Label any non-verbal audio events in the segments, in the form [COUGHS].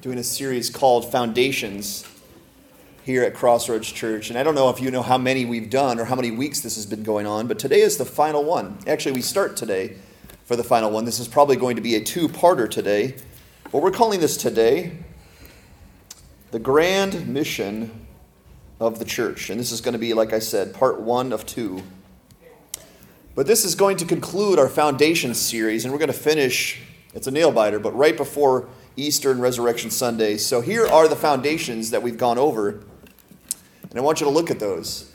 doing a series called Foundations here at Crossroads Church. And I don't know if you know how many we've done or how many weeks this has been going on, but today is the final one. Actually, we start today for the final one. This is probably going to be a two parter today. But we're calling this today the Grand Mission of the Church. And this is going to be, like I said, part one of two. But this is going to conclude our foundation series, and we're going to finish, it's a nail biter, but right before Easter and Resurrection Sunday. So here are the foundations that we've gone over, and I want you to look at those.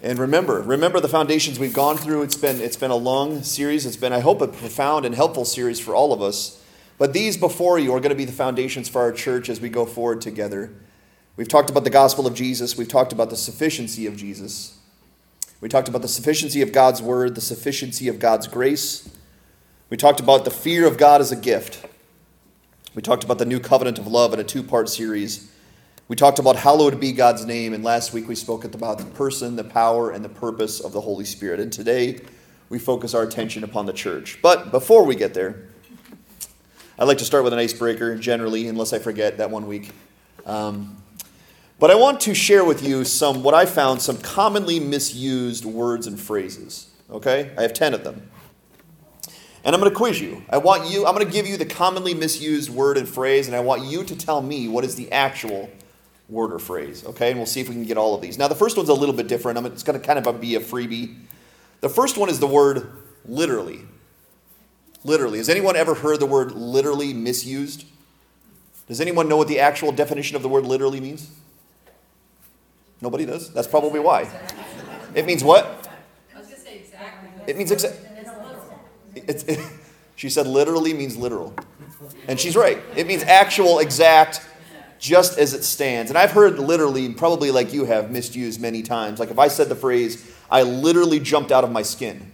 And remember, remember the foundations we've gone through. It's been, it's been a long series. It's been, I hope, a profound and helpful series for all of us. But these before you are going to be the foundations for our church as we go forward together. We've talked about the gospel of Jesus. We've talked about the sufficiency of Jesus. We talked about the sufficiency of God's word, the sufficiency of God's grace. We talked about the fear of God as a gift. We talked about the new covenant of love in a two part series. We talked about hallowed be God's name, and last week we spoke about the person, the power, and the purpose of the Holy Spirit. And today we focus our attention upon the church. But before we get there, I'd like to start with an icebreaker, generally, unless I forget that one week. Um, but I want to share with you some, what I found, some commonly misused words and phrases. Okay? I have 10 of them. And I'm going to quiz you. I want you, I'm going to give you the commonly misused word and phrase, and I want you to tell me what is the actual word or phrase. Okay? And we'll see if we can get all of these. Now, the first one's a little bit different. I'm, it's going to kind of be a freebie. The first one is the word literally. Literally. Has anyone ever heard the word literally misused? Does anyone know what the actual definition of the word literally means? Nobody does? That's probably why. It means what? I was going to say exactly. It means exactly. It, [LAUGHS] she said literally means literal. And she's right. It means actual, exact, just as it stands. And I've heard literally, probably like you have, misused many times. Like if I said the phrase, I literally jumped out of my skin.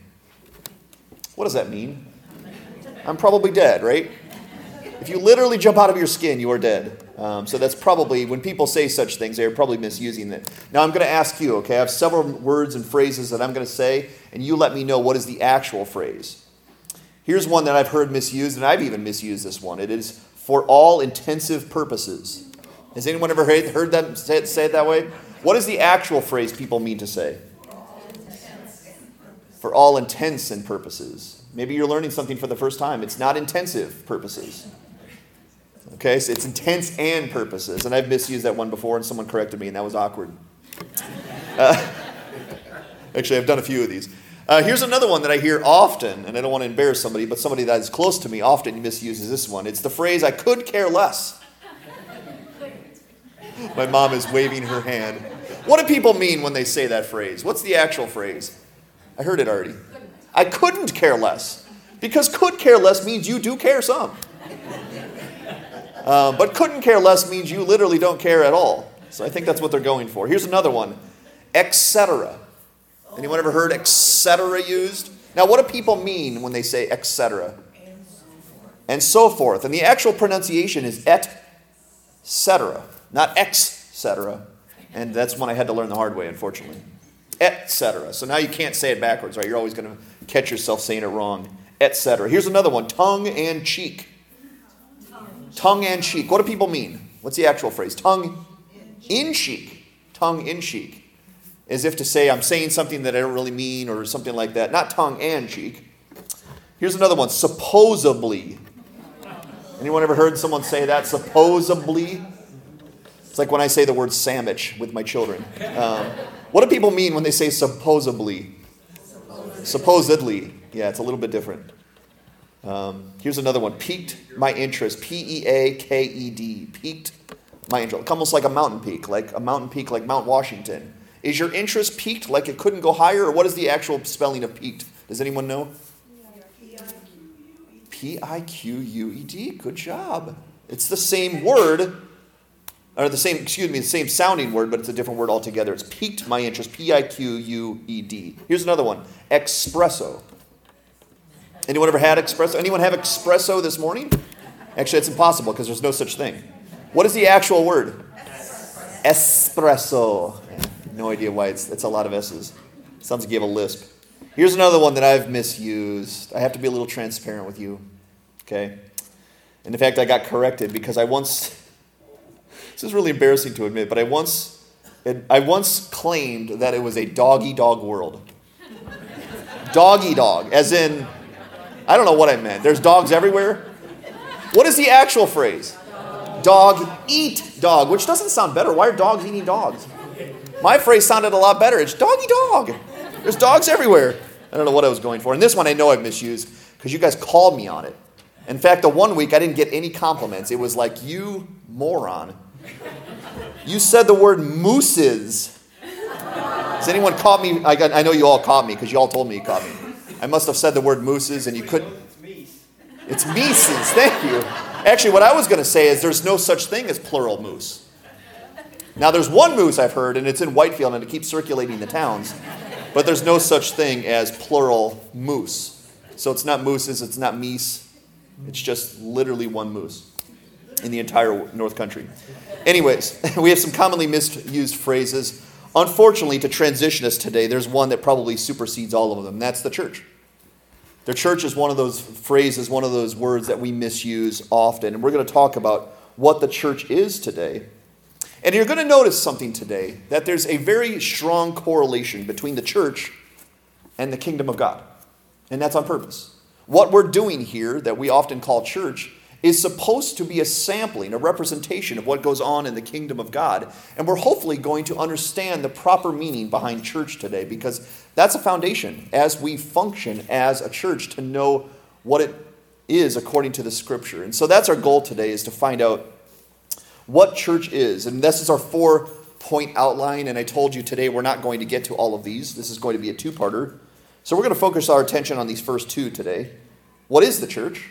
What does that mean? I'm probably dead, right? If you literally jump out of your skin, you are dead. Um, so that's probably, when people say such things, they're probably misusing it. Now I'm going to ask you, okay? I have several words and phrases that I'm going to say, and you let me know what is the actual phrase. Here's one that I've heard misused, and I've even misused this one. It is for all intensive purposes. Has anyone ever heard, them say it, say it that way? What is the actual phrase people mean to say? For all intents and purposes. Maybe you're learning something for the first time. It's not intensive purposes. Okay, so it's intents and purposes. And I've misused that one before, and someone corrected me, and that was awkward. Uh, [LAUGHS] actually, I've done a few of these. Uh, here's another one that I hear often, and I don't want to embarrass somebody, but somebody that is close to me often misuses this one. It's the phrase, I could care less. My mom is waving her hand. What do people mean when they say that phrase? What's the actual phrase? I heard it already. I couldn't care less. Because could care less means you do care some. Uh, but couldn't care less means you literally don't care at all. So I think that's what they're going for. Here's another one etc. Anyone ever heard etc. used? Now, what do people mean when they say etc.? And so forth. And the actual pronunciation is et cetera, not ex cetera. And that's one I had to learn the hard way, unfortunately. Et cetera. So now you can't say it backwards, right? You're always going to catch yourself saying it wrong. Et cetera. Here's another one tongue and cheek. Tongue and cheek. What do people mean? What's the actual phrase? Tongue in cheek. Tongue in cheek. As if to say, I'm saying something that I don't really mean or something like that. Not tongue and cheek. Here's another one supposedly. Anyone ever heard someone say that? Supposedly? It's like when I say the word sandwich with my children. Um, what do people mean when they say supposedly? Supposedly. Yeah, it's a little bit different. Um, here's another one. Piqued my interest. P E A K E D. Piqued my interest. Almost like a mountain peak, like a mountain peak like Mount Washington. Is your interest peaked like it couldn't go higher, or what is the actual spelling of peaked? Does anyone know? P I Q U E D. Good job. It's the same word, or the same, excuse me, the same sounding word, but it's a different word altogether. It's piqued my interest. P I Q U E D. Here's another one. Expresso. Anyone ever had expresso? Anyone have expresso this morning? Actually, it's impossible because there's no such thing. What is the actual word? Espresso. No idea why it's, it's a lot of S's. Sounds like you have a lisp. Here's another one that I've misused. I have to be a little transparent with you. Okay? And in fact, I got corrected because I once, [LAUGHS] this is really embarrassing to admit, but I once, I once claimed that it was a doggy dog world. Doggy dog, as in, I don't know what I meant. There's dogs everywhere. What is the actual phrase? Dog eat dog, which doesn't sound better. Why are dogs eating dogs? My phrase sounded a lot better. It's doggy dog. There's dogs everywhere. I don't know what I was going for. And this one I know I've misused because you guys called me on it. In fact, the one week I didn't get any compliments. It was like, you moron. You said the word mooses. Has anyone caught me? I, got, I know you all caught me because you all told me you caught me. I must have said the word mooses and you couldn't. It's Mises. Thank you. Actually, what I was going to say is there's no such thing as plural moose. Now, there's one moose I've heard, and it's in Whitefield, and it keeps circulating the towns. But there's no such thing as plural moose. So it's not mooses, it's not meese. It's just literally one moose in the entire North Country. Anyways, [LAUGHS] we have some commonly misused phrases. Unfortunately, to transition us today, there's one that probably supersedes all of them. That's the church. The church is one of those phrases, one of those words that we misuse often. And we're going to talk about what the church is today and you're going to notice something today that there's a very strong correlation between the church and the kingdom of God. And that's on purpose. What we're doing here, that we often call church, is supposed to be a sampling, a representation of what goes on in the kingdom of God. And we're hopefully going to understand the proper meaning behind church today because that's a foundation as we function as a church to know what it is according to the scripture. And so that's our goal today is to find out what church is. And this is our four point outline. And I told you today we're not going to get to all of these. This is going to be a two parter. So we're going to focus our attention on these first two today. What is the church?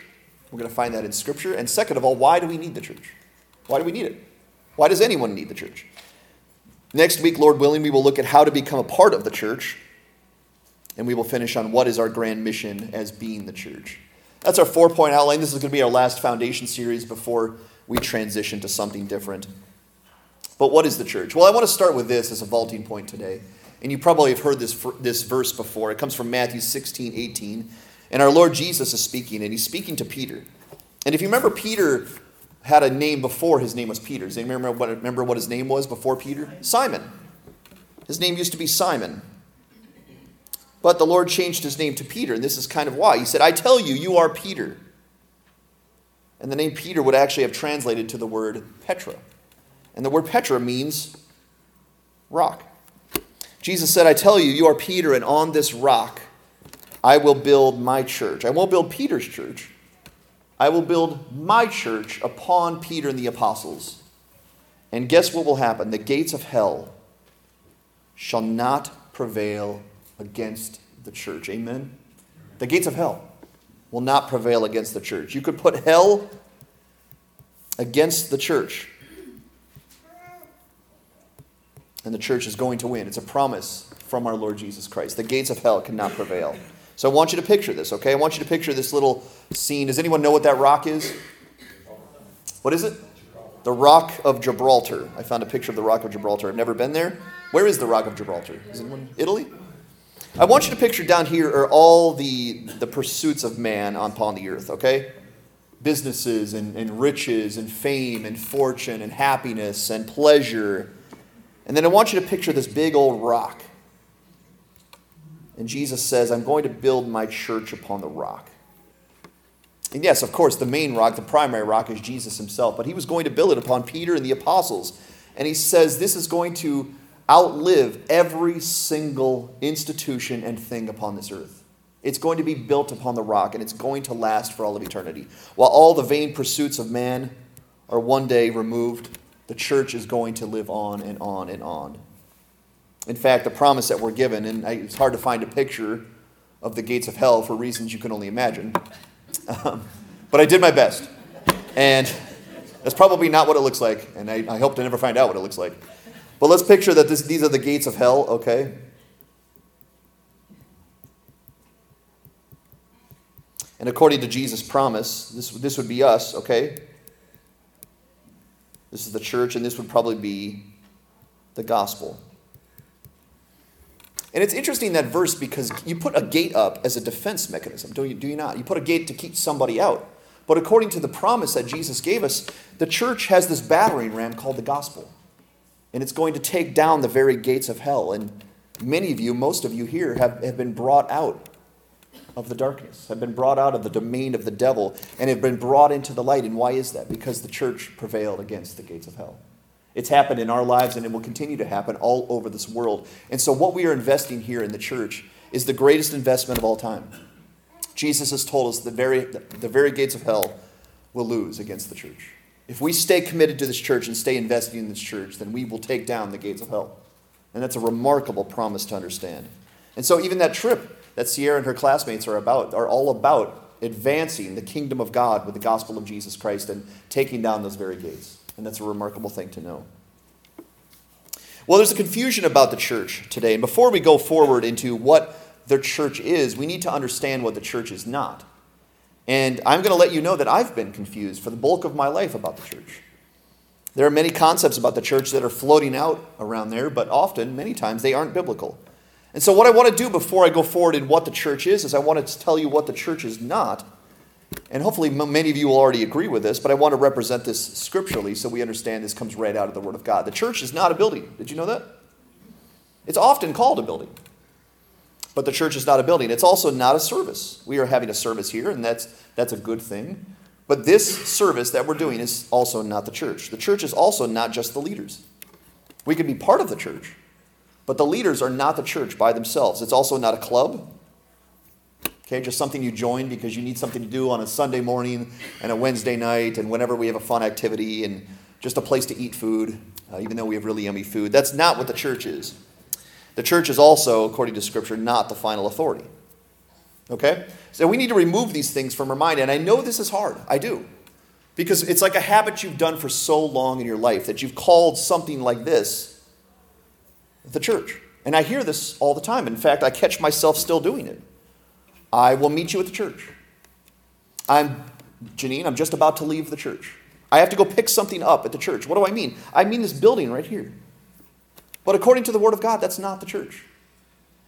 We're going to find that in Scripture. And second of all, why do we need the church? Why do we need it? Why does anyone need the church? Next week, Lord willing, we will look at how to become a part of the church. And we will finish on what is our grand mission as being the church. That's our four point outline. This is going to be our last foundation series before we transition to something different. But what is the church? Well, I want to start with this as a vaulting point today. And you probably have heard this, this verse before. It comes from Matthew 16, 18. And our Lord Jesus is speaking, and he's speaking to Peter. And if you remember, Peter had a name before his name was Peter. Does anyone remember what, remember what his name was before Peter? Simon. His name used to be Simon. But the Lord changed his name to Peter, and this is kind of why. He said, I tell you, you are Peter. And the name Peter would actually have translated to the word Petra. And the word Petra means rock. Jesus said, I tell you, you are Peter, and on this rock I will build my church. I won't build Peter's church. I will build my church upon Peter and the apostles. And guess what will happen? The gates of hell shall not prevail against the church. Amen? The gates of hell will not prevail against the church. You could put hell against the church, and the church is going to win. It's a promise from our Lord Jesus Christ. The gates of hell cannot prevail. So I want you to picture this, okay? I want you to picture this little scene. Does anyone know what that rock is? What is it? The Rock of Gibraltar. I found a picture of the Rock of Gibraltar. I've never been there. Where is the Rock of Gibraltar? Is it in Italy? I want you to picture down here are all the, the pursuits of man upon the earth, okay? Businesses and, and riches and fame and fortune and happiness and pleasure. And then I want you to picture this big old rock. And Jesus says, I'm going to build my church upon the rock. And yes, of course, the main rock, the primary rock, is Jesus himself, but he was going to build it upon Peter and the apostles. And he says this is going to outlive every single institution and thing upon this earth. It's going to be built upon the rock and it's going to last for all of eternity. While all the vain pursuits of man are one day removed, the church is going to live on and on and on. In fact, the promise that we're given, and it's hard to find a picture of the gates of hell for reasons you can only imagine, um, but I did my best. And that's probably not what it looks like, and I, I hope to never find out what it looks like. But let's picture that this, these are the gates of hell, okay? And according to Jesus' promise, this, this would be us, okay? This is the church, and this would probably be the gospel. And it's interesting that verse because you put a gate up as a defense mechanism, do you, do you not? You put a gate to keep somebody out. But according to the promise that Jesus gave us, the church has this battering ram called the gospel. And it's going to take down the very gates of hell. And many of you, most of you here, have, have been brought out of the darkness, have been brought out of the domain of the devil, and have been brought into the light. And why is that? Because the church prevailed against the gates of hell. It's happened in our lives and it will continue to happen all over this world. And so, what we are investing here in the church is the greatest investment of all time. Jesus has told us the very, the very gates of hell will lose against the church. If we stay committed to this church and stay investing in this church, then we will take down the gates of hell. And that's a remarkable promise to understand. And so, even that trip that Sierra and her classmates are about are all about advancing the kingdom of God with the gospel of Jesus Christ and taking down those very gates. And that's a remarkable thing to know. Well, there's a confusion about the church today. And before we go forward into what the church is, we need to understand what the church is not. And I'm going to let you know that I've been confused for the bulk of my life about the church. There are many concepts about the church that are floating out around there, but often, many times, they aren't biblical. And so, what I want to do before I go forward in what the church is, is I want to tell you what the church is not. And hopefully, many of you will already agree with this, but I want to represent this scripturally so we understand this comes right out of the Word of God. The church is not a building. Did you know that? It's often called a building, but the church is not a building. It's also not a service. We are having a service here, and that's, that's a good thing. But this service that we're doing is also not the church. The church is also not just the leaders. We can be part of the church, but the leaders are not the church by themselves. It's also not a club. Okay, just something you join because you need something to do on a Sunday morning and a Wednesday night and whenever we have a fun activity and just a place to eat food, uh, even though we have really yummy food. That's not what the church is. The church is also, according to Scripture, not the final authority. Okay? So we need to remove these things from our mind. And I know this is hard. I do. Because it's like a habit you've done for so long in your life that you've called something like this the church. And I hear this all the time. In fact, I catch myself still doing it. I will meet you at the church. I'm, Janine, I'm just about to leave the church. I have to go pick something up at the church. What do I mean? I mean this building right here. But according to the Word of God, that's not the church.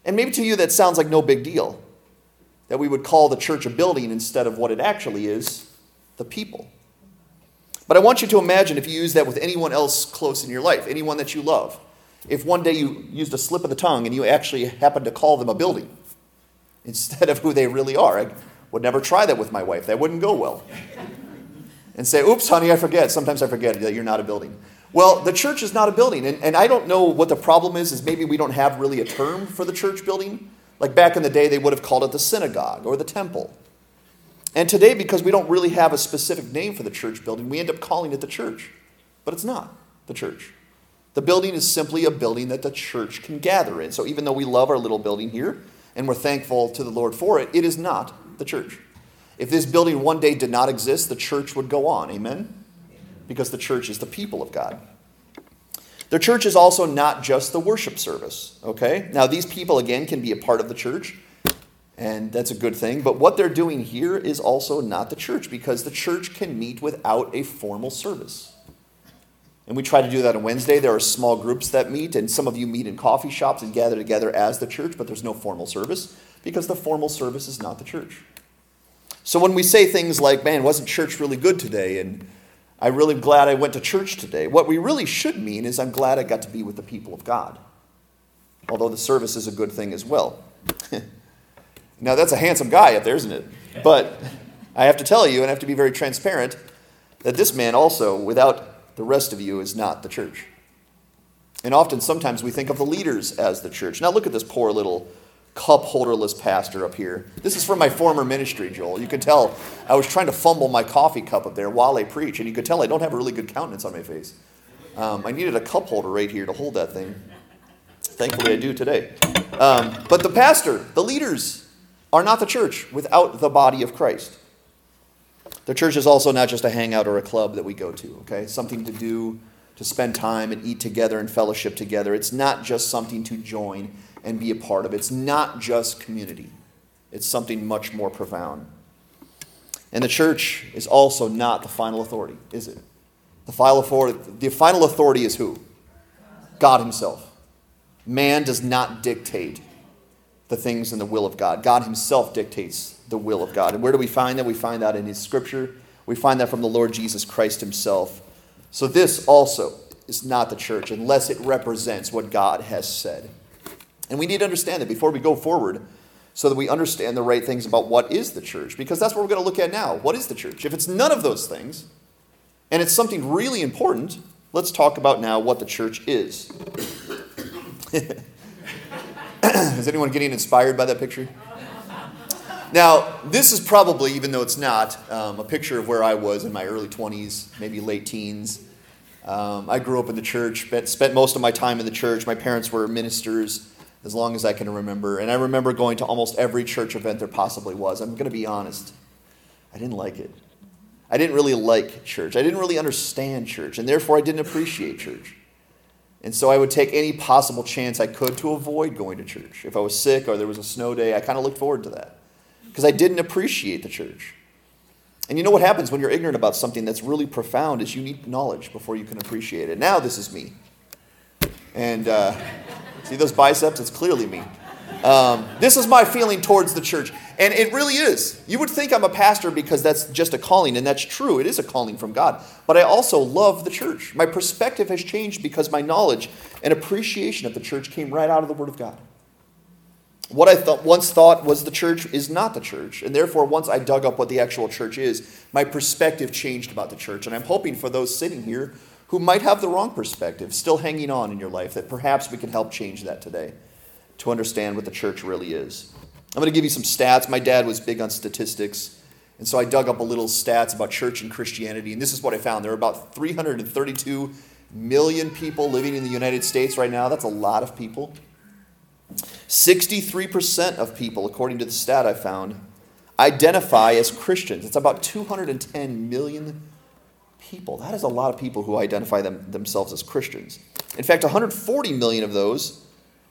And maybe to you that sounds like no big deal that we would call the church a building instead of what it actually is the people. But I want you to imagine if you use that with anyone else close in your life, anyone that you love. If one day you used a slip of the tongue and you actually happened to call them a building [LAUGHS] instead of who they really are. I would never try that with my wife, that wouldn't go well. And say, oops, honey, I forget. Sometimes I forget that you're not a building. Well, the church is not a building. And, and I don't know what the problem is, is maybe we don't have really a term for the church building. Like back in the day, they would have called it the synagogue or the temple. And today, because we don't really have a specific name for the church building, we end up calling it the church. But it's not the church. The building is simply a building that the church can gather in. So even though we love our little building here and we're thankful to the Lord for it, it is not the church. If this building one day did not exist, the church would go on. Amen? Because the church is the people of God. The church is also not just the worship service, okay? Now, these people, again, can be a part of the church, and that's a good thing. But what they're doing here is also not the church because the church can meet without a formal service. And we try to do that on Wednesday. There are small groups that meet, and some of you meet in coffee shops and gather together as the church, but there's no formal service because the formal service is not the church. So when we say things like, man, wasn't church really good today? And I'm really glad I went to church today. What we really should mean is, I'm glad I got to be with the people of God. Although the service is a good thing as well. [LAUGHS] now, that's a handsome guy up there, isn't it? But I have to tell you, and I have to be very transparent, that this man also, without the rest of you, is not the church. And often, sometimes we think of the leaders as the church. Now, look at this poor little cup holderless pastor up here. This is from my former ministry, Joel. You could tell I was trying to fumble my coffee cup up there while I preach, and you could tell I don't have a really good countenance on my face. Um, I needed a cup holder right here to hold that thing. Thankfully, I do today. Um, but the pastor, the leaders, are not the church without the body of Christ. The church is also not just a hangout or a club that we go to, okay? Something to do, to spend time and eat together and fellowship together. It's not just something to join and be a part of. It's not just community, it's something much more profound. And the church is also not the final authority, is it? The final authority, the final authority is who? God Himself. Man does not dictate the things in the will of God. God Himself dictates the will of God. And where do we find that? We find that in His Scripture. We find that from the Lord Jesus Christ himself. So, this also is not the church unless it represents what God has said. And we need to understand that before we go forward so that we understand the right things about what is the church, because that's what we're going to look at now. What is the church? If it's none of those things, and it's something really important, let's talk about now what the church is. [COUGHS] is anyone getting inspired by that picture? Now, this is probably, even though it's not, um, a picture of where I was in my early 20s, maybe late teens. Um, I grew up in the church, spent most of my time in the church. My parents were ministers as long as I can remember. And I remember going to almost every church event there possibly was. I'm going to be honest, I didn't like it. I didn't really like church. I didn't really understand church, and therefore I didn't appreciate church. And so I would take any possible chance I could to avoid going to church. If I was sick or there was a snow day, I kind of looked forward to that because I didn't appreciate the church. And you know what happens when you're ignorant about something that's really profound is you need knowledge before you can appreciate it. Now this is me. And uh, see those biceps? It's clearly me. Um, this is my feeling towards the church. And it really is. You would think I'm a pastor because that's just a calling, and that's true. It is a calling from God. But I also love the church. My perspective has changed because my knowledge and appreciation of the church came right out of the Word of God. What I once thought was the church is not the church. And therefore, once I dug up what the actual church is, my perspective changed about the church. And I'm hoping for those sitting here who might have the wrong perspective still hanging on in your life that perhaps we can help change that today to understand what the church really is. I'm going to give you some stats. My dad was big on statistics. And so I dug up a little stats about church and Christianity. And this is what I found. There are about 332 million people living in the United States right now. That's a lot of people. 63% of people, according to the stat I found, identify as Christians. It's about 210 million people. That is a lot of people who identify them, themselves as Christians. In fact, 140 million of those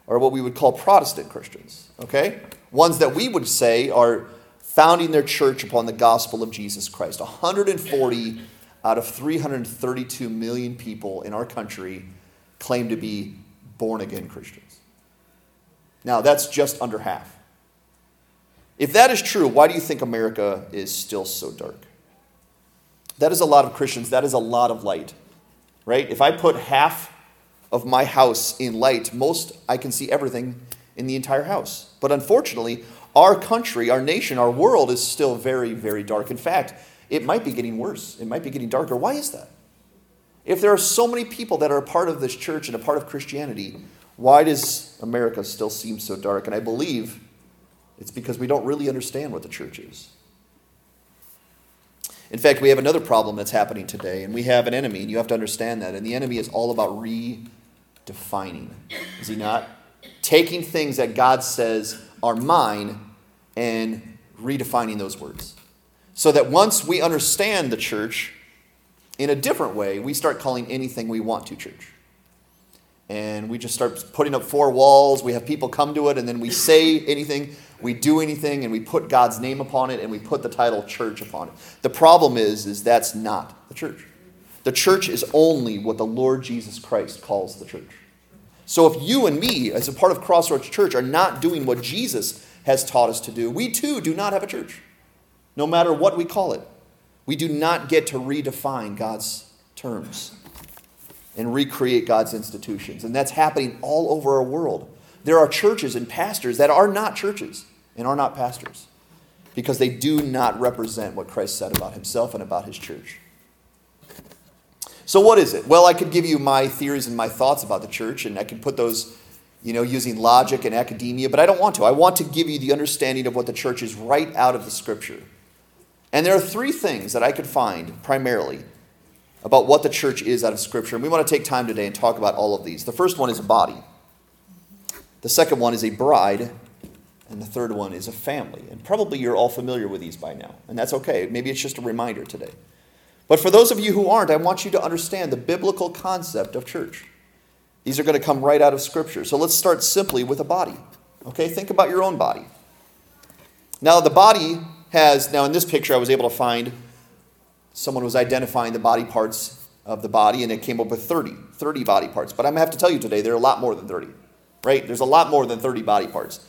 are what we would call Protestant Christians, okay? Ones that we would say are founding their church upon the gospel of Jesus Christ. 140 out of 332 million people in our country claim to be born again Christians. Now, that's just under half. If that is true, why do you think America is still so dark? That is a lot of Christians. That is a lot of light, right? If I put half of my house in light, most I can see everything in the entire house. But unfortunately, our country, our nation, our world is still very, very dark. In fact, it might be getting worse. It might be getting darker. Why is that? If there are so many people that are a part of this church and a part of Christianity, why does America still seem so dark? And I believe it's because we don't really understand what the church is. In fact, we have another problem that's happening today, and we have an enemy, and you have to understand that. And the enemy is all about redefining, is he not? Taking things that God says are mine and redefining those words. So that once we understand the church in a different way, we start calling anything we want to church and we just start putting up four walls. We have people come to it, and then we say anything, we do anything, and we put God's name upon it, and we put the title church upon it. The problem is, is that's not the church. The church is only what the Lord Jesus Christ calls the church. So if you and me, as a part of Crossroads Church, are not doing what Jesus has taught us to do, we too do not have a church, no matter what we call it. We do not get to redefine God's terms and recreate God's institutions. And that's happening all over our world. There are churches and pastors that are not churches and are not pastors because they do not represent what Christ said about himself and about his church. So, what is it? Well, I could give you my theories and my thoughts about the church, and I could put those, you know, using logic and academia, but I don't want to. I want to give you the understanding of what the church is right out of the scripture. And there are three things that I could find primarily about what the church is out of Scripture. And we want to take time today and talk about all of these. The first one is a body, the second one is a bride, and the third one is a family. And probably you're all familiar with these by now, and that's okay. Maybe it's just a reminder today. But for those of you who aren't, I want you to understand the biblical concept of church. These are going to come right out of Scripture. So let's start simply with a body. Okay, think about your own body. Now, the body has, now in this picture, I was able to find someone was identifying the body parts of the body and it came up with 30, 30 body parts. But I'm going to have to tell you today, there are a lot more than 30, right? There's a lot more than 30 body parts.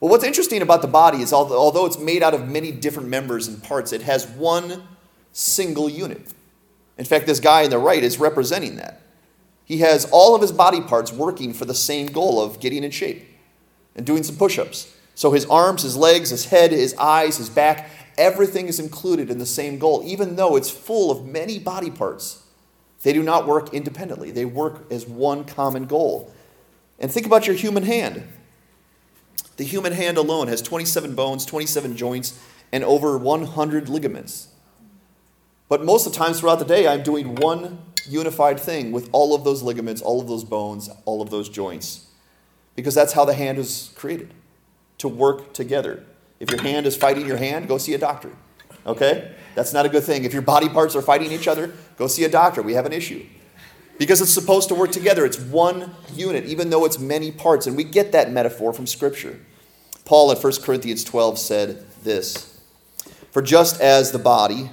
Well, what's interesting about the body is although it's made out of many different members and parts, it has one single unit. In fact, this guy on the right is representing that. He has all of his body parts working for the same goal of getting in shape and doing some push ups. So his arms, his legs, his head, his eyes, his back, everything is included in the same goal, even though it's full of many body parts. They do not work independently, they work as one common goal. And think about your human hand. The human hand alone has 27 bones, 27 joints, and over 100 ligaments. But most of the times throughout the day, I'm doing one unified thing with all of those ligaments, all of those bones, all of those joints. Because that's how the hand is created to work together. If your hand is fighting your hand, go see a doctor. Okay? That's not a good thing. If your body parts are fighting each other, go see a doctor. We have an issue. Because it's supposed to work together. It's one unit, even though it's many parts. And we get that metaphor from Scripture. Paul at 1 Corinthians 12 said this For just as the body,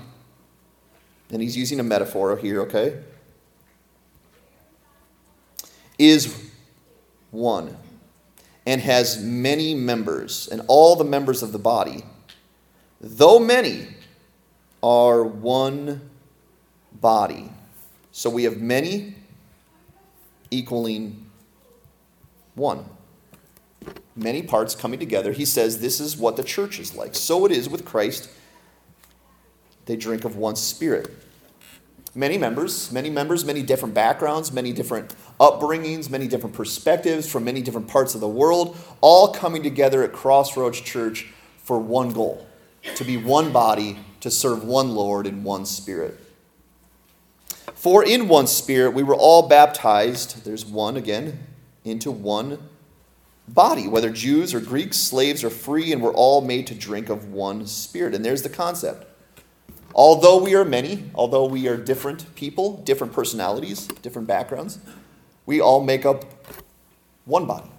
and he's using a metaphor here, okay, is one and has many members, and all the members of the body, though many, are one body. So we have many equaling one. Many parts coming together. He says this is what the church is like. So it is with Christ. They drink of one spirit. Many members, many members, many different backgrounds, many different upbringings, many different perspectives from many different parts of the world, all coming together at Crossroads Church for one goal to be one body, to serve one Lord in one spirit. For in one spirit we were all baptized, there's one again, into one body, whether Jews or Greeks, slaves or free, and we're all made to drink of one spirit. And there's the concept. Although we are many, although we are different people, different personalities, different backgrounds, we all make up one body.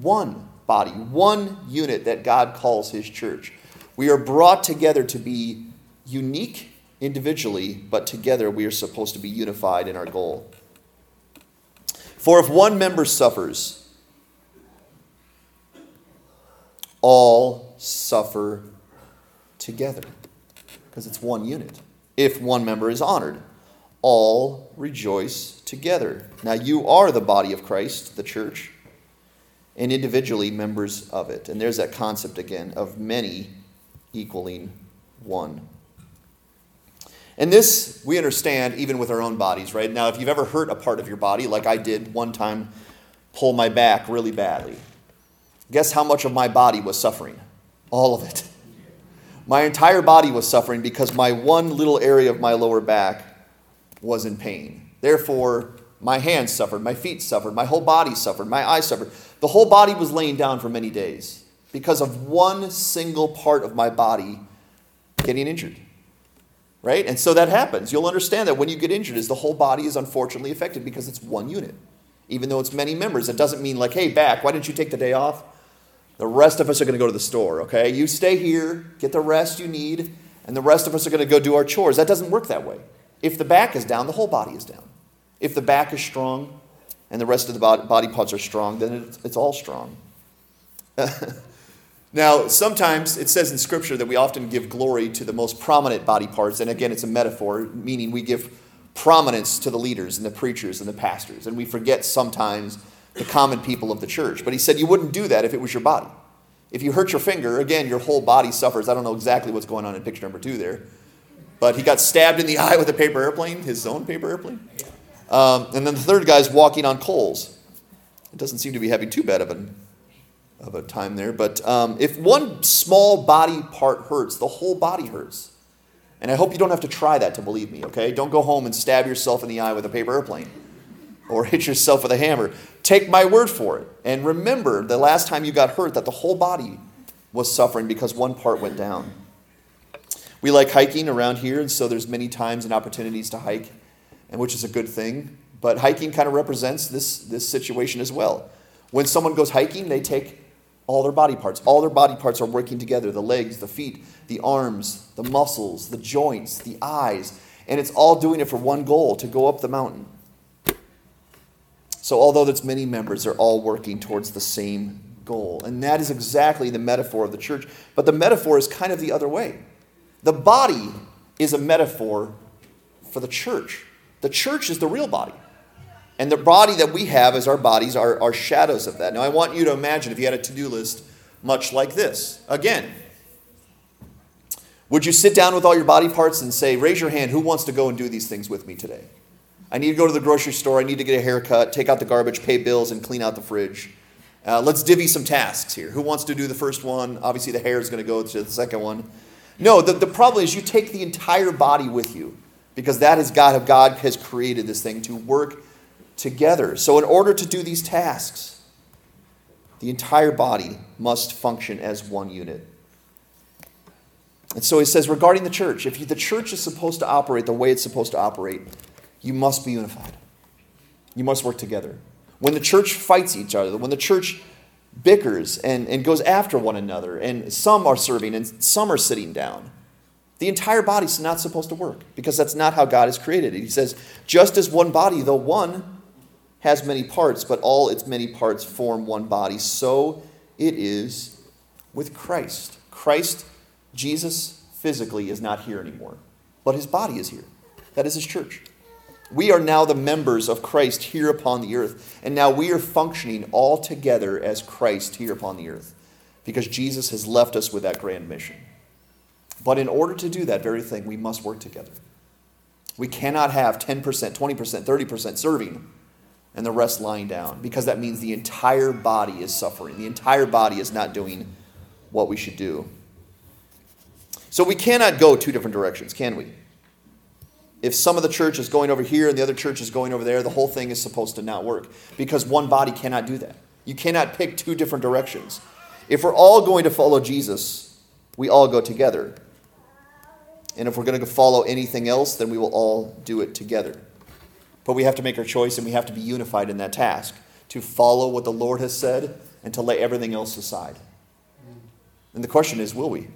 One body, one unit that God calls his church. We are brought together to be unique individually, but together we are supposed to be unified in our goal. For if one member suffers, all suffer together because it's one unit. If one member is honored, all rejoice together. Now you are the body of Christ, the church, and individually members of it. And there's that concept again of many equaling one. And this we understand even with our own bodies, right? Now, if you've ever hurt a part of your body, like I did one time, pull my back really badly, guess how much of my body was suffering? All of it. My entire body was suffering because my one little area of my lower back was in pain. Therefore, my hands suffered, my feet suffered, my whole body suffered, my eyes suffered. The whole body was laying down for many days because of one single part of my body getting injured. Right? And so that happens. You'll understand that when you get injured is the whole body is unfortunately affected because it's one unit. Even though it's many members, it doesn't mean like, hey, back, why didn't you take the day off? The rest of us are going to go to the store, okay? You stay here, get the rest you need, and the rest of us are going to go do our chores. That doesn't work that way. If the back is down, the whole body is down. If the back is strong and the rest of the body parts are strong, then it's, it's all strong. [LAUGHS] now, sometimes it says in Scripture that we often give glory to the most prominent body parts, and again, it's a metaphor, meaning we give prominence to the leaders and the preachers and the pastors, and we forget sometimes the common people of the church. But he said you wouldn't do that if it was your body. If you hurt your finger, again, your whole body suffers. I don't know exactly what's going on in picture number two there. But he got stabbed in the [LAUGHS] eye with a paper airplane, his own paper airplane. Um, and then the third guy's walking on coals. It doesn't seem to be having too bad of, an, of a time there. But um, if one small body part hurts, the whole body hurts. And I hope you don't have to try that to believe me, okay? Don't go home and stab yourself in the eye with a paper airplane or [LAUGHS] hit yourself with a hammer. Take my word for it. And remember the last time you got hurt that the whole body was suffering because one part went down. We like hiking around here, and so there's many times and opportunities to hike, and which is a good thing. But hiking kind of represents this, this situation as well. When someone goes hiking, they take all their body parts. All their body parts are working together the legs, the feet, the arms, the muscles, the joints, the eyes. And it's all doing it for one goal to go up the mountain. So, although there's many members, they're all working towards the same goal. And that is exactly the metaphor of the church. But the metaphor is kind of the other way. The body is a metaphor for the church. The church is the real body. And the body that we have as our bodies are, are shadows of that. Now, I want you to imagine if you had a to do list much like this. Again, would you sit down with all your body parts and say, raise your hand, who wants to go and do these things with me today? I need to go to the grocery store, I need to get a haircut, take out the garbage, pay bills, and clean out the fridge. Uh, let's divvy some tasks here. Who wants to do the first one? Obviously, the hair is going to go to the second one. No, the, the problem is you take the entire body with you because that is God, how God has created this thing to work together. So, in order to do these tasks, the entire body must function as one unit. And so he says regarding the church, if the church is supposed to operate the way it's supposed to operate, you must be unified. You must work together. When the church fights each other, when the church bickers and, and goes after one another, and some are serving and some are sitting down, the entire body's not supposed to work because that's not how God has created it. He says, just as one body, though one has many parts, but all its many parts form one body, so it is with Christ. Christ, Jesus physically, is not here anymore, but his body is here. That is his church. We are now the members of Christ here upon the earth, and now we are functioning all together as Christ here upon the earth because Jesus has left us with that grand mission. But in order to do that very thing, we must work together. We cannot have 10%, 20%, 30% serving and the rest lying down because that means the entire body is suffering. The entire body is not doing what we should do. So we cannot go two different directions, can we? If some of the church is going over here and the other church is going over there, the whole thing is supposed to not work because one body cannot do that. You cannot pick two different directions. If we're all going to follow Jesus, we all go together. And if we're going to follow anything else, then we will all do it together. But we have to make our choice and we have to be unified in that task to follow what the Lord has said and to lay everything else aside. And the question is will we?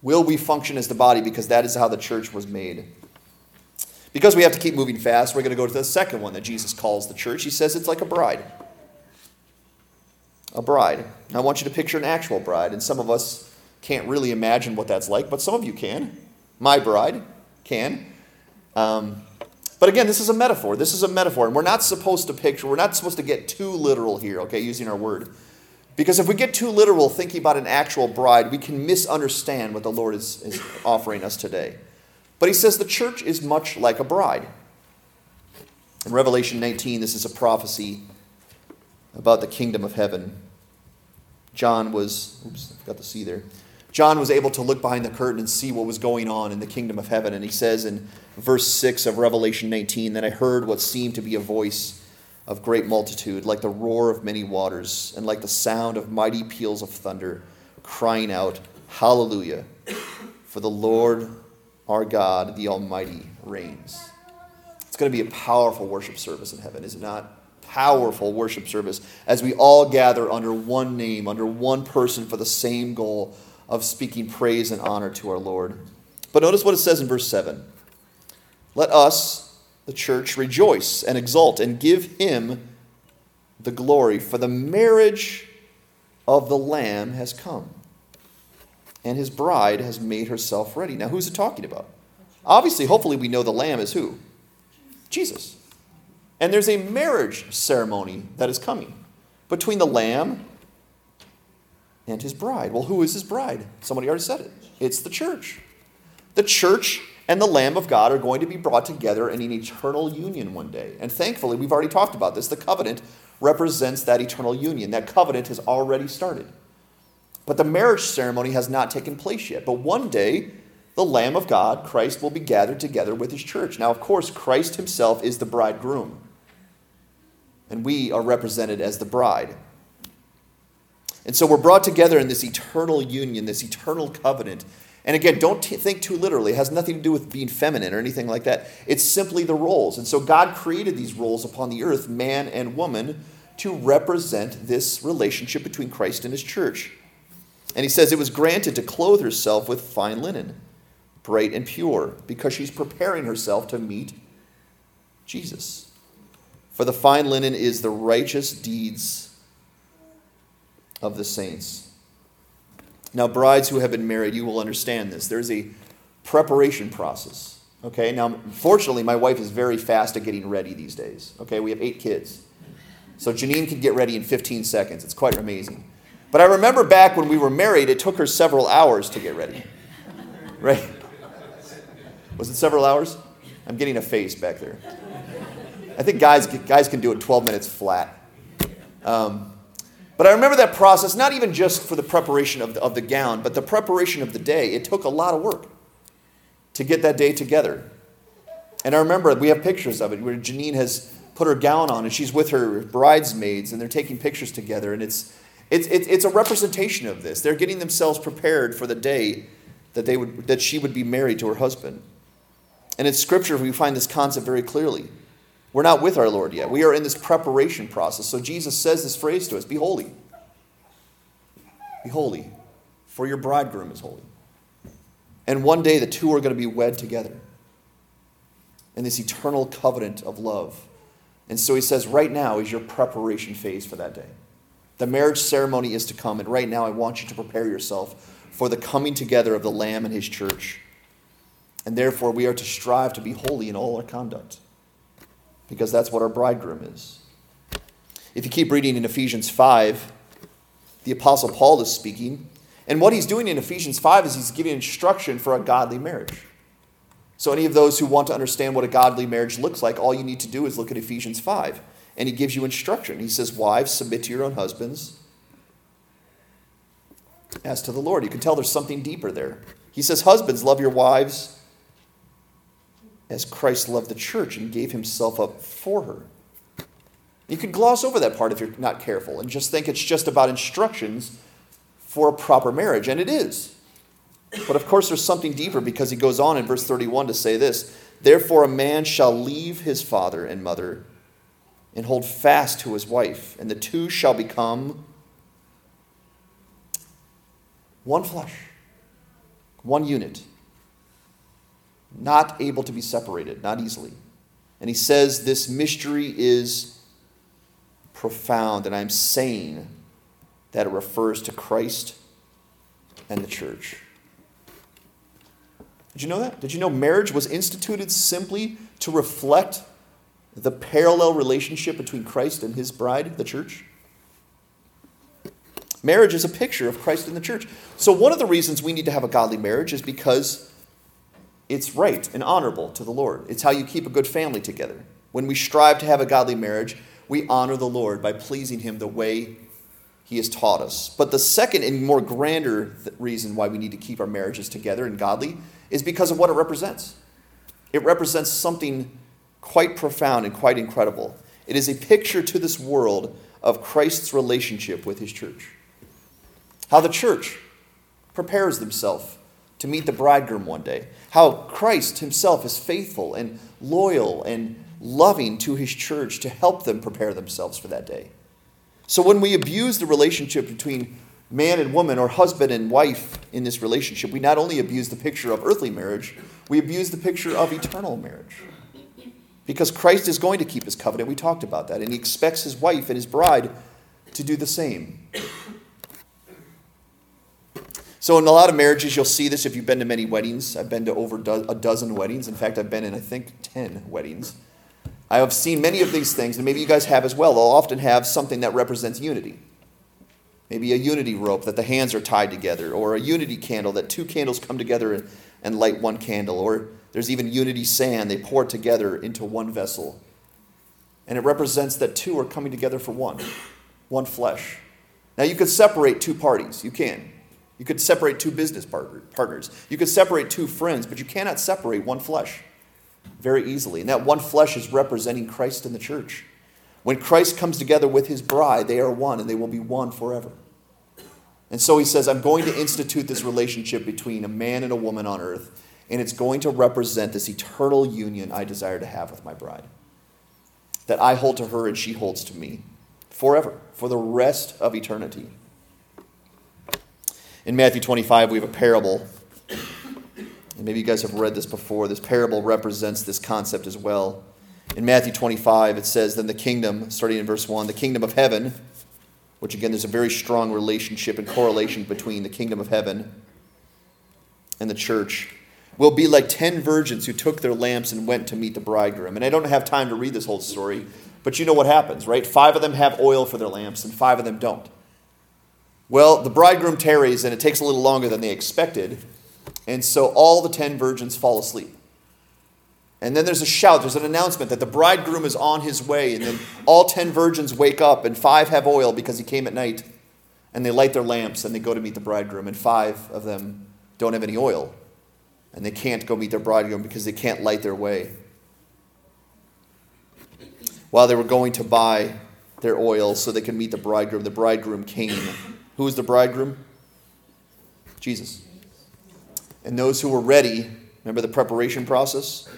Will we function as the body because that is how the church was made? Because we have to keep moving fast, we're going to go to the second one that Jesus calls the church. He says it's like a bride. A bride. I want you to picture an actual bride, and some of us can't really imagine what that's like, but some of you can. My bride can. Um, but again, this is a metaphor. This is a metaphor, and we're not supposed to picture, we're not supposed to get too literal here, okay, using our word. Because if we get too literal thinking about an actual bride, we can misunderstand what the Lord is, is offering us today. But he says the church is much like a bride. In Revelation 19, this is a prophecy about the kingdom of heaven. John was, oops, I forgot to see there. John was able to look behind the curtain and see what was going on in the kingdom of heaven. And he says in verse 6 of Revelation 19 that I heard what seemed to be a voice of great multitude, like the roar of many waters, and like the sound of mighty peals of thunder, crying out, Hallelujah! For the Lord our God, the Almighty, reigns. It's going to be a powerful worship service in heaven, is it not? Powerful worship service as we all gather under one name, under one person for the same goal of speaking praise and honor to our Lord. But notice what it says in verse 7 Let us, the church, rejoice and exult and give him the glory, for the marriage of the Lamb has come and his bride has made herself ready. Now, who's it talking about? Obviously, hopefully, we know the lamb is who? Jesus. And there's a marriage ceremony that is coming between the lamb and his bride. Well, who is his bride? Somebody already said it. It's the church. The church and the Lamb of God are going to be brought together in an eternal union one day. And thankfully, we've already talked about this. The covenant represents that eternal union. That covenant has already started. But the marriage ceremony has not taken place yet. But one day, the Lamb of God, Christ, will be gathered together with his church. Now, of course, Christ himself is the bridegroom, and we are represented as the bride. And so we're brought together in this eternal union, this eternal covenant. And again, don't t- think too literally. It has nothing to do with being feminine or anything like that. It's simply the roles. And so God created these roles upon the earth, man and woman, to represent this relationship between Christ and his church. And he says it was granted to clothe herself with fine linen, bright and pure, because she's preparing herself to meet Jesus. For the fine linen is the righteous deeds of the saints. Now, brides who have been married, you will understand this. There's a preparation process. Okay, now, fortunately, my wife is very fast at getting ready these days. Okay, we have eight kids. So Janine can get ready in 15 seconds. It's quite amazing. But I remember back when we were married, it took her several hours to get ready. Right? Was it several hours? I'm getting a face back there. I think guys, guys can do it 12 minutes flat. Um, but I remember that process, not even just for the preparation of the, of the gown, but the preparation of the day. It took a lot of work to get that day together. And I remember we have pictures of it where Janine has put her gown on and she's with her bridesmaids and they're taking pictures together. And it's, it's, it's, it's a representation of this. They're getting themselves prepared for the day that, they would, that she would be married to her husband. And in Scripture, we find this concept very clearly. We're not with our Lord yet. We are in this preparation process. So Jesus says this phrase to us Be holy. Be holy, for your bridegroom is holy. And one day the two are going to be wed together in this eternal covenant of love. And so he says, right now is your preparation phase for that day. The marriage ceremony is to come, and right now I want you to prepare yourself for the coming together of the Lamb and his church. And therefore, we are to strive to be holy in all our conduct, because that's what our bridegroom is. If you keep reading in Ephesians 5, the Apostle Paul is speaking, and what he's doing in Ephesians 5 is he's giving instruction for a godly marriage. So, any of those who want to understand what a godly marriage looks like, all you need to do is look at Ephesians 5. And he gives you instruction. He says, Wives, submit to your own husbands as to the Lord. You can tell there's something deeper there. He says, Husbands, love your wives as Christ loved the church and gave himself up for her. You could gloss over that part if you're not careful and just think it's just about instructions for a proper marriage, and it is. But of course, there's something deeper because he goes on in verse 31 to say this Therefore, a man shall leave his father and mother and hold fast to his wife, and the two shall become one flesh, one unit, not able to be separated, not easily. And he says this mystery is profound, and I'm saying that it refers to Christ and the church. Did you know that? Did you know marriage was instituted simply to reflect the parallel relationship between Christ and his bride, the church? Marriage is a picture of Christ and the church. So, one of the reasons we need to have a godly marriage is because it's right and honorable to the Lord. It's how you keep a good family together. When we strive to have a godly marriage, we honor the Lord by pleasing him the way he has taught us. But the second and more grander reason why we need to keep our marriages together and godly is because of what it represents. It represents something quite profound and quite incredible. It is a picture to this world of Christ's relationship with his church. How the church prepares themselves to meet the bridegroom one day. How Christ himself is faithful and loyal and loving to his church to help them prepare themselves for that day. So when we abuse the relationship between man and woman or husband and wife in this relationship, we not only abuse the picture of earthly marriage, we abuse the picture of eternal marriage. Because Christ is going to keep his covenant. We talked about that. And he expects his wife and his bride to do the same. So, in a lot of marriages, you'll see this if you've been to many weddings. I've been to over a dozen weddings. In fact, I've been in, I think, 10 weddings. I have seen many of these things, and maybe you guys have as well. They'll often have something that represents unity. Maybe a unity rope that the hands are tied together, or a unity candle that two candles come together and light one candle, or there's even unity sand they pour together into one vessel. And it represents that two are coming together for one, one flesh. Now, you could separate two parties. You can. You could separate two business partners. You could separate two friends, but you cannot separate one flesh very easily. And that one flesh is representing Christ and the church. When Christ comes together with his bride, they are one and they will be one forever. And so he says, I'm going to institute this relationship between a man and a woman on earth, and it's going to represent this eternal union I desire to have with my bride. That I hold to her and she holds to me forever, for the rest of eternity. In Matthew 25, we have a parable. And maybe you guys have read this before. This parable represents this concept as well. In Matthew 25, it says, Then the kingdom, starting in verse 1, the kingdom of heaven, which again, there's a very strong relationship and correlation between the kingdom of heaven and the church, will be like ten virgins who took their lamps and went to meet the bridegroom. And I don't have time to read this whole story, but you know what happens, right? Five of them have oil for their lamps, and five of them don't. Well, the bridegroom tarries, and it takes a little longer than they expected, and so all the ten virgins fall asleep. And then there's a shout, there's an announcement that the bridegroom is on his way, and then all ten virgins wake up, and five have oil because he came at night, and they light their lamps and they go to meet the bridegroom, and five of them don't have any oil, and they can't go meet their bridegroom because they can't light their way. While they were going to buy their oil so they can meet the bridegroom, the bridegroom came. Who was the bridegroom? Jesus. And those who were ready, remember the preparation process?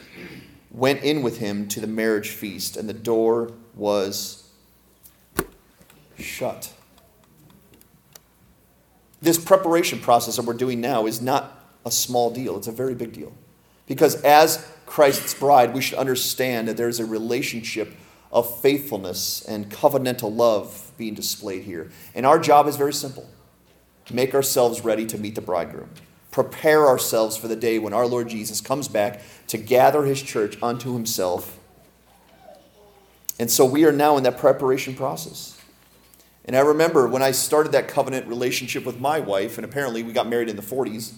went in with him to the marriage feast, and the door was shut. This preparation process that we're doing now is not a small deal, it's a very big deal. Because as Christ's bride, we should understand that there's a relationship of faithfulness and covenantal love being displayed here. And our job is very simple make ourselves ready to meet the bridegroom prepare ourselves for the day when our Lord Jesus comes back to gather his church unto himself. And so we are now in that preparation process. And I remember when I started that covenant relationship with my wife, and apparently we got married in the 40s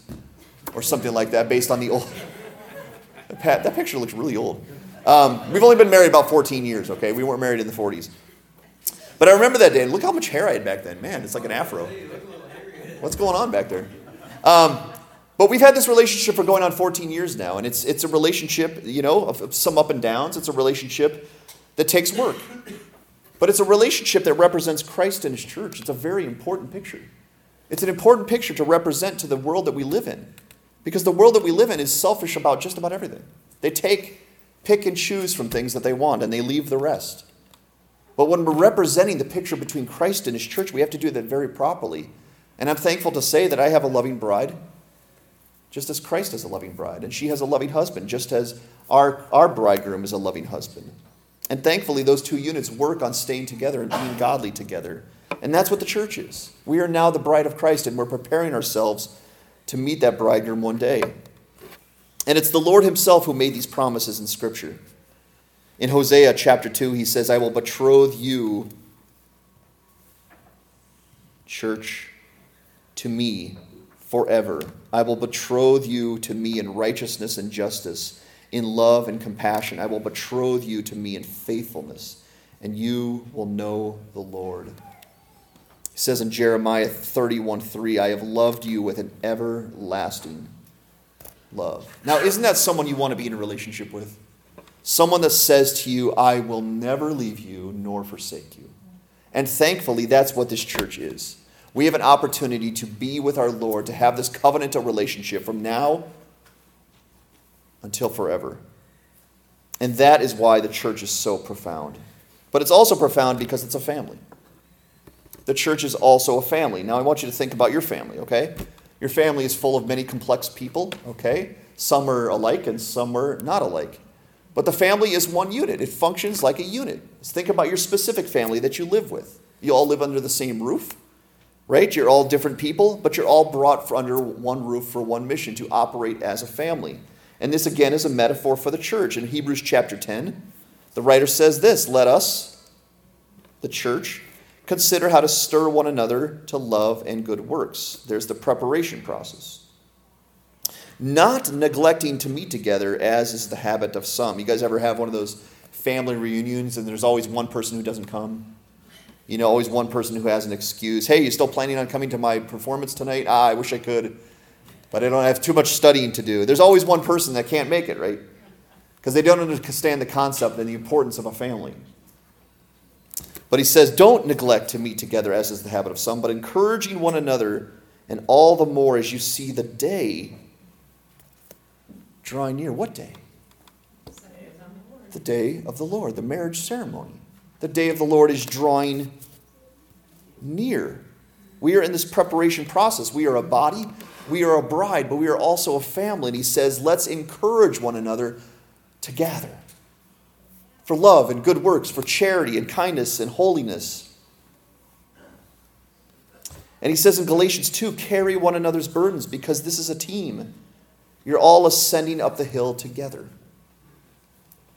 or something like that, based on the old. [LAUGHS] Pat, that picture looks really old. Um, we've only been married about 14 years, okay? We weren't married in the 40s. But I remember that day, and look how much hair I had back then. Man, it's like an afro. What's going on back there? Um, but we've had this relationship for going on 14 years now, and it's, it's a relationship, you know, of, of some up and downs. It's a relationship that takes work. But it's a relationship that represents Christ and His church. It's a very important picture. It's an important picture to represent to the world that we live in. Because the world that we live in is selfish about just about everything. They take, pick and choose from things that they want, and they leave the rest. But when we're representing the picture between Christ and His church, we have to do that very properly. And I'm thankful to say that I have a loving bride just as Christ has a loving bride, and she has a loving husband, just as our, our bridegroom is a loving husband. And thankfully, those two units work on staying together and being godly together. And that's what the church is. We are now the bride of Christ, and we're preparing ourselves to meet that bridegroom one day. And it's the Lord Himself who made these promises in Scripture. In Hosea chapter 2, He says, I will betroth you, church, to me forever. I will betroth you to me in righteousness and justice, in love and compassion. I will betroth you to me in faithfulness, and you will know the Lord. He says in Jeremiah 31 3, I have loved you with an everlasting love. Now, isn't that someone you want to be in a relationship with? Someone that says to you, I will never leave you nor forsake you. And thankfully, that's what this church is we have an opportunity to be with our Lord, to have this covenantal relationship from now until forever. And that is why the church is so profound. But it's also profound because it's a family. The church is also a family. Now, I want you to think about your family, okay? Your family is full of many complex people, okay? Some are alike and some are not alike. But the family is one unit, it functions like a unit. Think about your specific family that you live with. You all live under the same roof right? You're all different people, but you're all brought under one roof for one mission to operate as a family. And this again is a metaphor for the church. In Hebrews chapter 10, the writer says this Let us, the church, consider how to stir one another to love and good works. There's the preparation process. Not neglecting to meet together, as is the habit of some. You guys ever have one of those family reunions and there's always one person who doesn't come? You know, always one person who has an excuse. Hey, you still planning on coming to my performance tonight? Ah, I wish I could, but I don't have too much studying to do. There's always one person that can't make it, right? Because they don't understand the concept and the importance of a family. But he says, don't neglect to meet together, as is the habit of some, but encouraging one another, and all the more as you see the day drawing near. What day? The day of the Lord, the marriage ceremony. The day of the Lord is drawing near. We are in this preparation process. We are a body, we are a bride, but we are also a family. And he says, let's encourage one another to gather for love and good works, for charity and kindness and holiness. And he says in Galatians 2 carry one another's burdens because this is a team. You're all ascending up the hill together.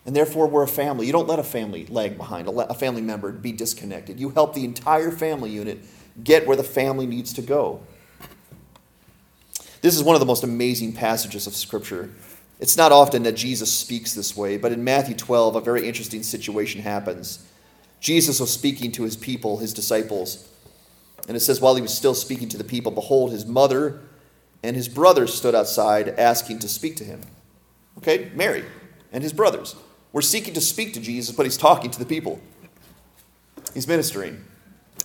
And therefore, we're a family. You don't let a family lag behind, a family member be disconnected. You help the entire family unit get where the family needs to go. This is one of the most amazing passages of Scripture. It's not often that Jesus speaks this way, but in Matthew 12, a very interesting situation happens. Jesus was speaking to his people, his disciples. And it says, while he was still speaking to the people, behold, his mother and his brothers stood outside asking to speak to him. Okay, Mary and his brothers. We're seeking to speak to Jesus, but he's talking to the people. He's ministering.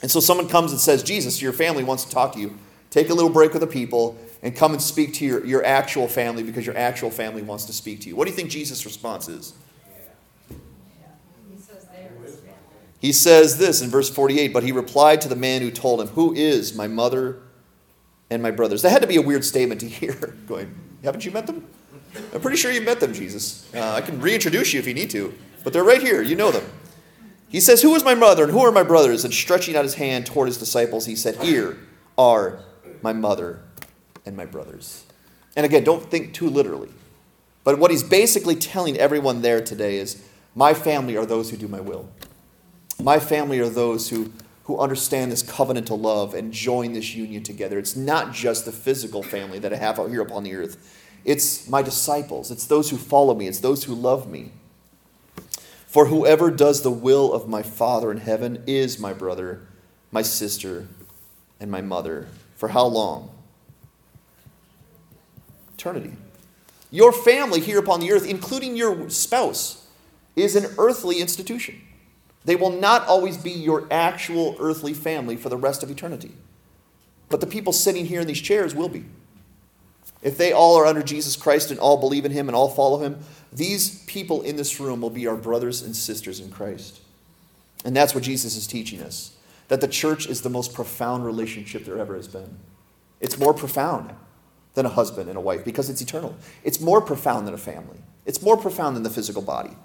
And so someone comes and says, Jesus, your family wants to talk to you. Take a little break with the people and come and speak to your, your actual family because your actual family wants to speak to you. What do you think Jesus' response is? He says this in verse 48 But he replied to the man who told him, Who is my mother and my brothers? That had to be a weird statement to hear. [LAUGHS] Going, Haven't you met them? I'm pretty sure you've met them, Jesus. Uh, I can reintroduce you if you need to, but they're right here. You know them. He says, Who is my mother and who are my brothers? And stretching out his hand toward his disciples, he said, Here are my mother and my brothers. And again, don't think too literally. But what he's basically telling everyone there today is, My family are those who do my will. My family are those who, who understand this covenantal love and join this union together. It's not just the physical family that I have out here upon the earth. It's my disciples. It's those who follow me. It's those who love me. For whoever does the will of my Father in heaven is my brother, my sister, and my mother. For how long? Eternity. Your family here upon the earth, including your spouse, is an earthly institution. They will not always be your actual earthly family for the rest of eternity. But the people sitting here in these chairs will be. If they all are under Jesus Christ and all believe in him and all follow him, these people in this room will be our brothers and sisters in Christ. And that's what Jesus is teaching us that the church is the most profound relationship there ever has been. It's more profound than a husband and a wife because it's eternal. It's more profound than a family, it's more profound than the physical body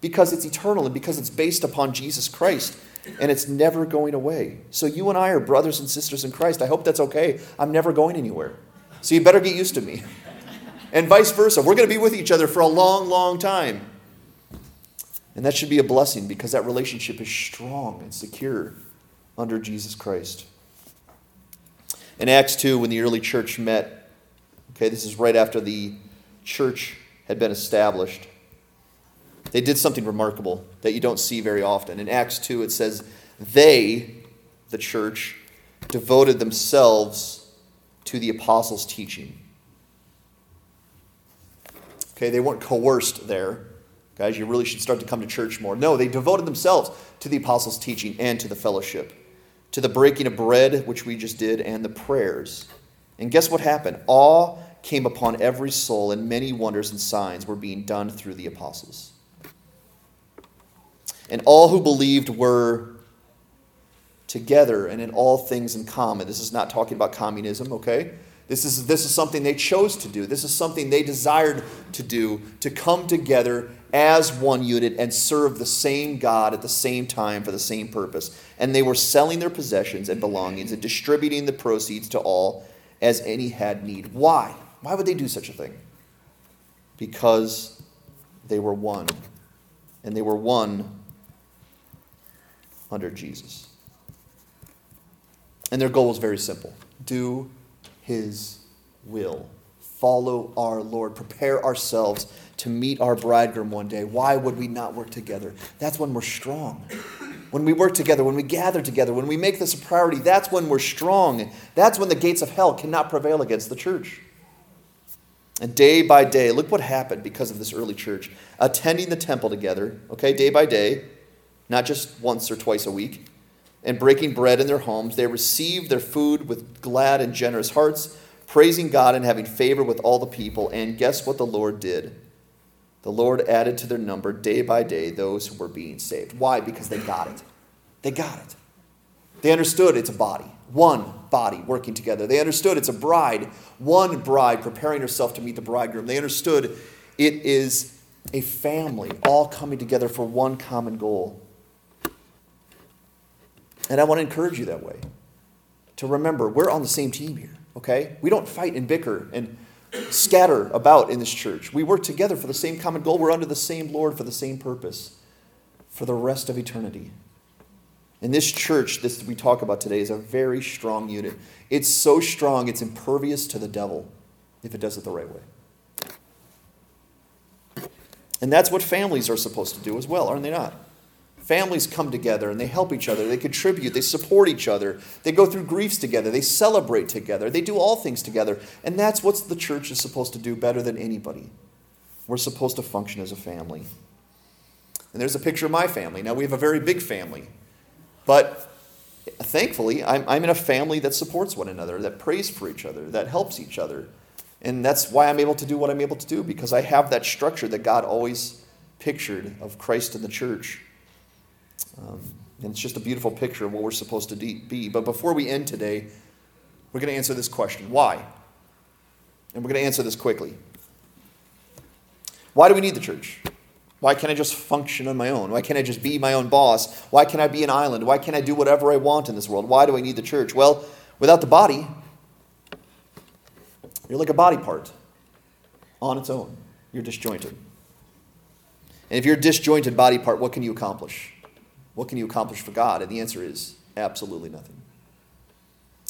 because it's eternal and because it's based upon Jesus Christ and it's never going away. So you and I are brothers and sisters in Christ. I hope that's okay. I'm never going anywhere. So you better get used to me. And vice versa. We're going to be with each other for a long, long time. And that should be a blessing because that relationship is strong and secure under Jesus Christ. In Acts 2, when the early church met, okay, this is right after the church had been established, they did something remarkable that you don't see very often. In Acts 2, it says, They, the church, devoted themselves to the apostles' teaching. Okay, they weren't coerced there. Guys, you really should start to come to church more. No, they devoted themselves to the apostles' teaching and to the fellowship, to the breaking of bread, which we just did, and the prayers. And guess what happened? Awe came upon every soul, and many wonders and signs were being done through the apostles. And all who believed were together and in all things in common. This is not talking about communism, okay? This is, this is something they chose to do. This is something they desired to do, to come together as one unit and serve the same God at the same time for the same purpose. And they were selling their possessions and belongings and distributing the proceeds to all as any had need. Why? Why would they do such a thing? Because they were one. And they were one under Jesus. And their goal was very simple do his will. Follow our Lord. Prepare ourselves to meet our bridegroom one day. Why would we not work together? That's when we're strong. When we work together, when we gather together, when we make this a priority, that's when we're strong. That's when the gates of hell cannot prevail against the church. And day by day, look what happened because of this early church. Attending the temple together, okay, day by day, not just once or twice a week and breaking bread in their homes, they received their food with glad and generous hearts, praising God and having favor with all the people. And guess what the Lord did? The Lord added to their number day by day those who were being saved. Why? Because they got it. They got it. They understood it's a body, one body working together. They understood it's a bride, one bride preparing herself to meet the bridegroom. They understood it is a family all coming together for one common goal. And I want to encourage you that way. To remember, we're on the same team here, okay? We don't fight and bicker and scatter about in this church. We work together for the same common goal. We're under the same Lord for the same purpose for the rest of eternity. And this church, this we talk about today, is a very strong unit. It's so strong, it's impervious to the devil if it does it the right way. And that's what families are supposed to do as well, aren't they not? Families come together and they help each other, they contribute, they support each other, they go through griefs together, they celebrate together, they do all things together. And that's what the church is supposed to do better than anybody. We're supposed to function as a family. And there's a picture of my family. Now, we have a very big family, but thankfully, I'm, I'm in a family that supports one another, that prays for each other, that helps each other. And that's why I'm able to do what I'm able to do, because I have that structure that God always pictured of Christ in the church. Um, and it's just a beautiful picture of what we're supposed to be. But before we end today, we're going to answer this question why? And we're going to answer this quickly. Why do we need the church? Why can't I just function on my own? Why can't I just be my own boss? Why can't I be an island? Why can't I do whatever I want in this world? Why do I need the church? Well, without the body, you're like a body part on its own. You're disjointed. And if you're a disjointed body part, what can you accomplish? What can you accomplish for God? And the answer is absolutely nothing.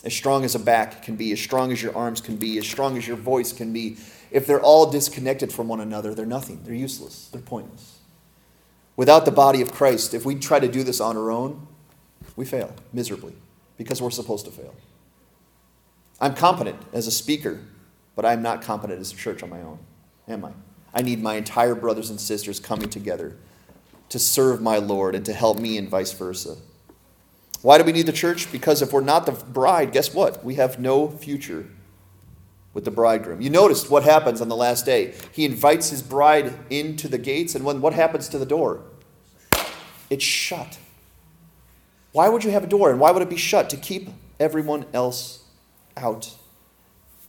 As strong as a back can be, as strong as your arms can be, as strong as your voice can be, if they're all disconnected from one another, they're nothing. They're useless. They're pointless. Without the body of Christ, if we try to do this on our own, we fail miserably because we're supposed to fail. I'm competent as a speaker, but I'm not competent as a church on my own, am I? I need my entire brothers and sisters coming together to serve my Lord and to help me, and vice versa. Why do we need the church? Because if we're not the bride, guess what? We have no future with the bridegroom. You noticed what happens on the last day. He invites his bride into the gates, and when, what happens to the door? It's shut. Why would you have a door, and why would it be shut? To keep everyone else out,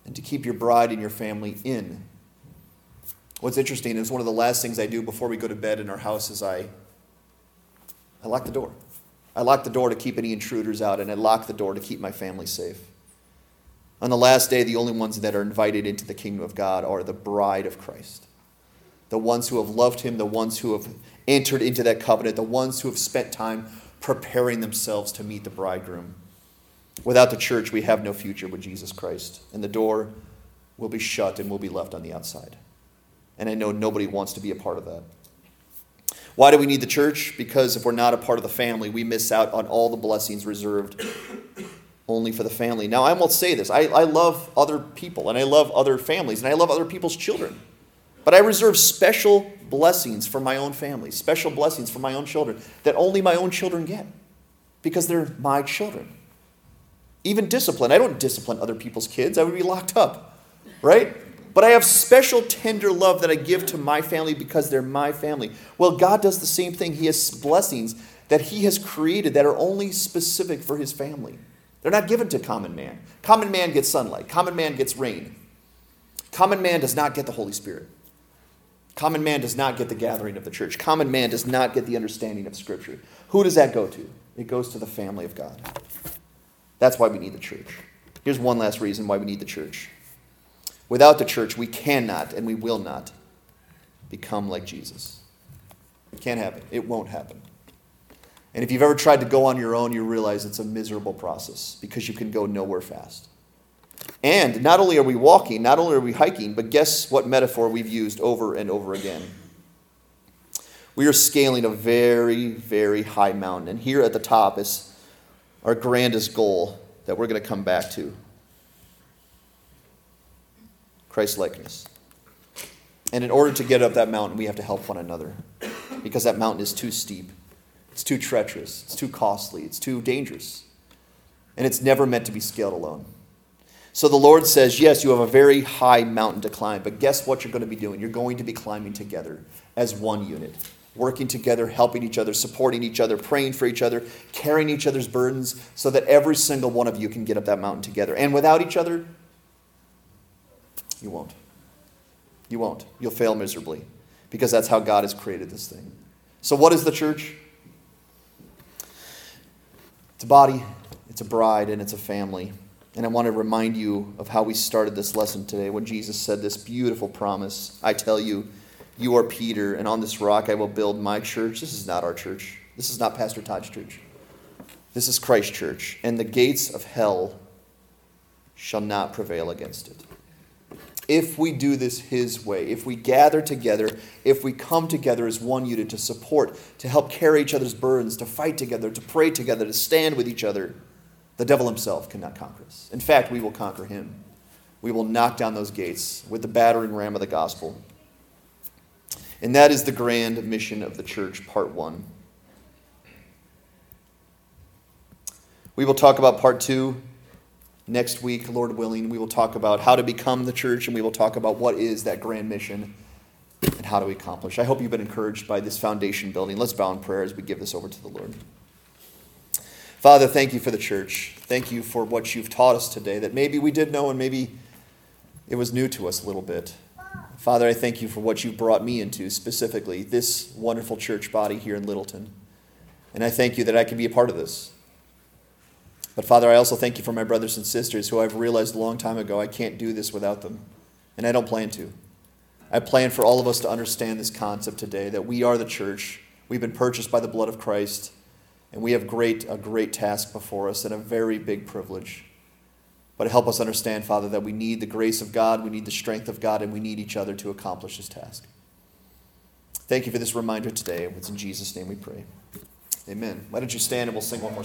and to keep your bride and your family in. What's interesting is one of the last things I do before we go to bed in our house is I, I lock the door. I lock the door to keep any intruders out, and I lock the door to keep my family safe. On the last day, the only ones that are invited into the kingdom of God are the bride of Christ. The ones who have loved him, the ones who have entered into that covenant, the ones who have spent time preparing themselves to meet the bridegroom. Without the church, we have no future with Jesus Christ, and the door will be shut and we'll be left on the outside. And I know nobody wants to be a part of that. Why do we need the church? Because if we're not a part of the family, we miss out on all the blessings reserved only for the family. Now, I won't say this. I, I love other people, and I love other families, and I love other people's children. But I reserve special blessings for my own family, special blessings for my own children that only my own children get because they're my children. Even discipline. I don't discipline other people's kids, I would be locked up, right? But I have special tender love that I give to my family because they're my family. Well, God does the same thing. He has blessings that He has created that are only specific for His family. They're not given to common man. Common man gets sunlight, common man gets rain. Common man does not get the Holy Spirit. Common man does not get the gathering of the church. Common man does not get the understanding of Scripture. Who does that go to? It goes to the family of God. That's why we need the church. Here's one last reason why we need the church Without the church, we cannot and we will not become like Jesus. It can't happen. It won't happen. And if you've ever tried to go on your own, you realize it's a miserable process because you can go nowhere fast. And not only are we walking, not only are we hiking, but guess what metaphor we've used over and over again? We are scaling a very, very high mountain. And here at the top is our grandest goal that we're going to come back to. Christ likeness. And in order to get up that mountain, we have to help one another because that mountain is too steep, it's too treacherous, it's too costly, it's too dangerous. And it's never meant to be scaled alone. So the Lord says, Yes, you have a very high mountain to climb, but guess what you're going to be doing? You're going to be climbing together as one unit, working together, helping each other, supporting each other, praying for each other, carrying each other's burdens, so that every single one of you can get up that mountain together. And without each other, you won't. You won't. You'll fail miserably because that's how God has created this thing. So, what is the church? It's a body, it's a bride, and it's a family. And I want to remind you of how we started this lesson today when Jesus said this beautiful promise I tell you, you are Peter, and on this rock I will build my church. This is not our church. This is not Pastor Todd's church. This is Christ's church. And the gates of hell shall not prevail against it. If we do this His way, if we gather together, if we come together as one unit to support, to help carry each other's burdens, to fight together, to pray together, to stand with each other, the devil himself cannot conquer us. In fact, we will conquer him. We will knock down those gates with the battering ram of the gospel. And that is the grand mission of the church, part one. We will talk about part two next week, Lord willing. We will talk about how to become the church, and we will talk about what is that grand mission and how do we accomplish. I hope you've been encouraged by this foundation building. Let's bow in prayer as we give this over to the Lord. Father, thank you for the church. Thank you for what you've taught us today that maybe we did know and maybe it was new to us a little bit. Father, I thank you for what you brought me into, specifically this wonderful church body here in Littleton. And I thank you that I can be a part of this. But Father, I also thank you for my brothers and sisters who I've realized a long time ago I can't do this without them. And I don't plan to. I plan for all of us to understand this concept today that we are the church. We've been purchased by the blood of Christ. And we have great, a great task before us and a very big privilege. But help us understand, Father, that we need the grace of God, we need the strength of God, and we need each other to accomplish this task. Thank you for this reminder today. It's in Jesus' name we pray. Amen. Why don't you stand and we'll sing one more